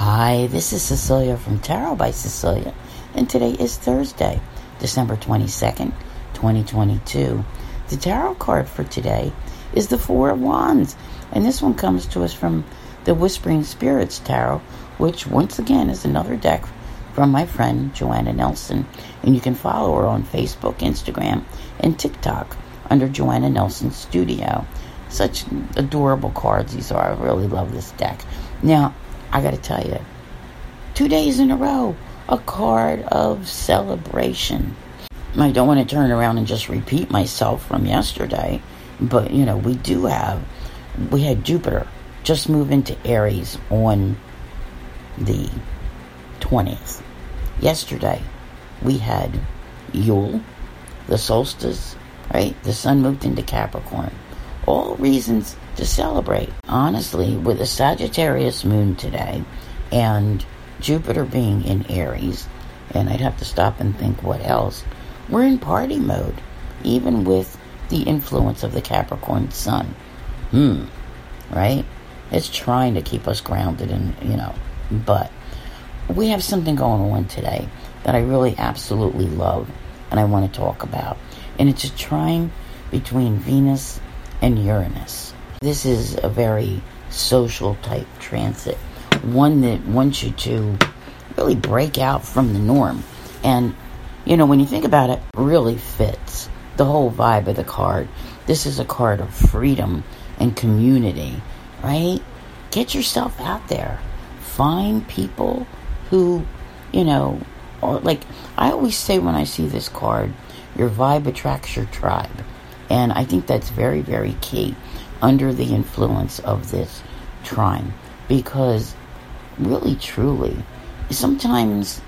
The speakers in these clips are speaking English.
Hi, this is Cecilia from Tarot by Cecilia, and today is Thursday, December 22nd, 2022. The tarot card for today is the Four of Wands, and this one comes to us from the Whispering Spirits Tarot, which once again is another deck from my friend Joanna Nelson, and you can follow her on Facebook, Instagram, and TikTok under Joanna Nelson Studio. Such adorable cards these are. I really love this deck. Now, I got to tell you, two days in a row, a card of celebration. I don't want to turn around and just repeat myself from yesterday, but you know, we do have, we had Jupiter just move into Aries on the 20th. Yesterday, we had Yule, the solstice, right? The sun moved into Capricorn. All reasons to celebrate. Honestly, with a Sagittarius moon today and Jupiter being in Aries, and I'd have to stop and think what else, we're in party mode, even with the influence of the Capricorn sun. Hmm, right? It's trying to keep us grounded and, you know, but we have something going on today that I really absolutely love and I want to talk about. And it's a trine between Venus and Uranus. This is a very social type transit, one that wants you to really break out from the norm. And, you know, when you think about it, really fits the whole vibe of the card. This is a card of freedom and community, right? Get yourself out there. Find people who, you know, or like I always say when I see this card, your vibe attracts your tribe. And I think that's very, very key under the influence of this trine. Because really truly sometimes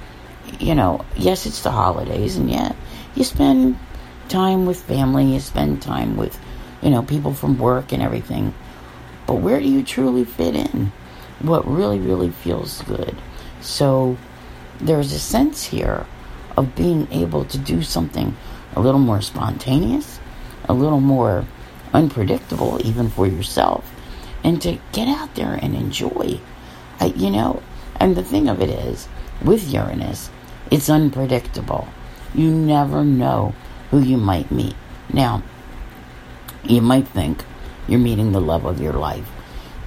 you know yes it's the holidays and yeah you spend time with family you spend time with you know people from work and everything. But where do you truly fit in? What really really feels good? So there's a sense here of being able to do something a little more spontaneous a little more unpredictable even for yourself. And to get out there and enjoy I, you know and the thing of it is with uranus it's unpredictable. You never know who you might meet. Now you might think you're meeting the love of your life.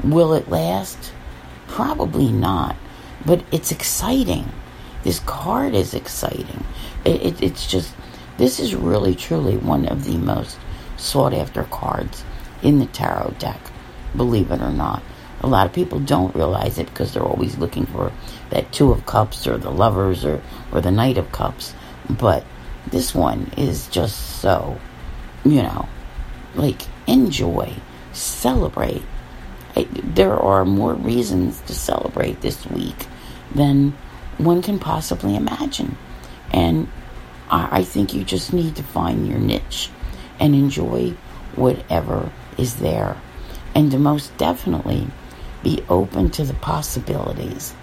Will it last? Probably not. But it's exciting. This card is exciting. It, it, it's just this is really truly one of the most sought after cards in the tarot deck, believe it or not. A lot of people don't realize it because they're always looking for that Two of Cups or the Lovers or, or the Knight of Cups. But this one is just so, you know, like enjoy, celebrate. I, there are more reasons to celebrate this week than one can possibly imagine. And I, I think you just need to find your niche and enjoy whatever is there. And to most definitely be open to the possibilities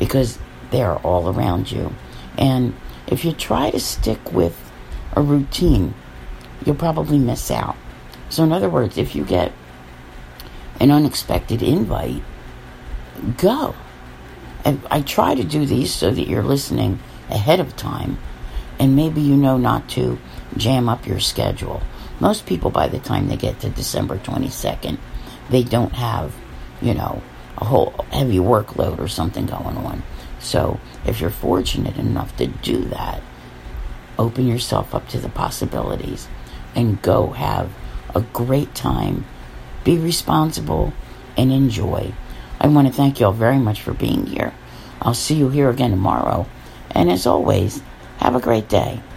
because they're all around you. And if you try to stick with a routine, you'll probably miss out. So, in other words, if you get an unexpected invite, go. And I try to do these so that you're listening ahead of time and maybe you know not to jam up your schedule. Most people, by the time they get to December 22nd, they don't have, you know, a whole heavy workload or something going on. So if you're fortunate enough to do that, open yourself up to the possibilities and go have a great time. Be responsible and enjoy. I want to thank you all very much for being here. I'll see you here again tomorrow. And as always, have a great day.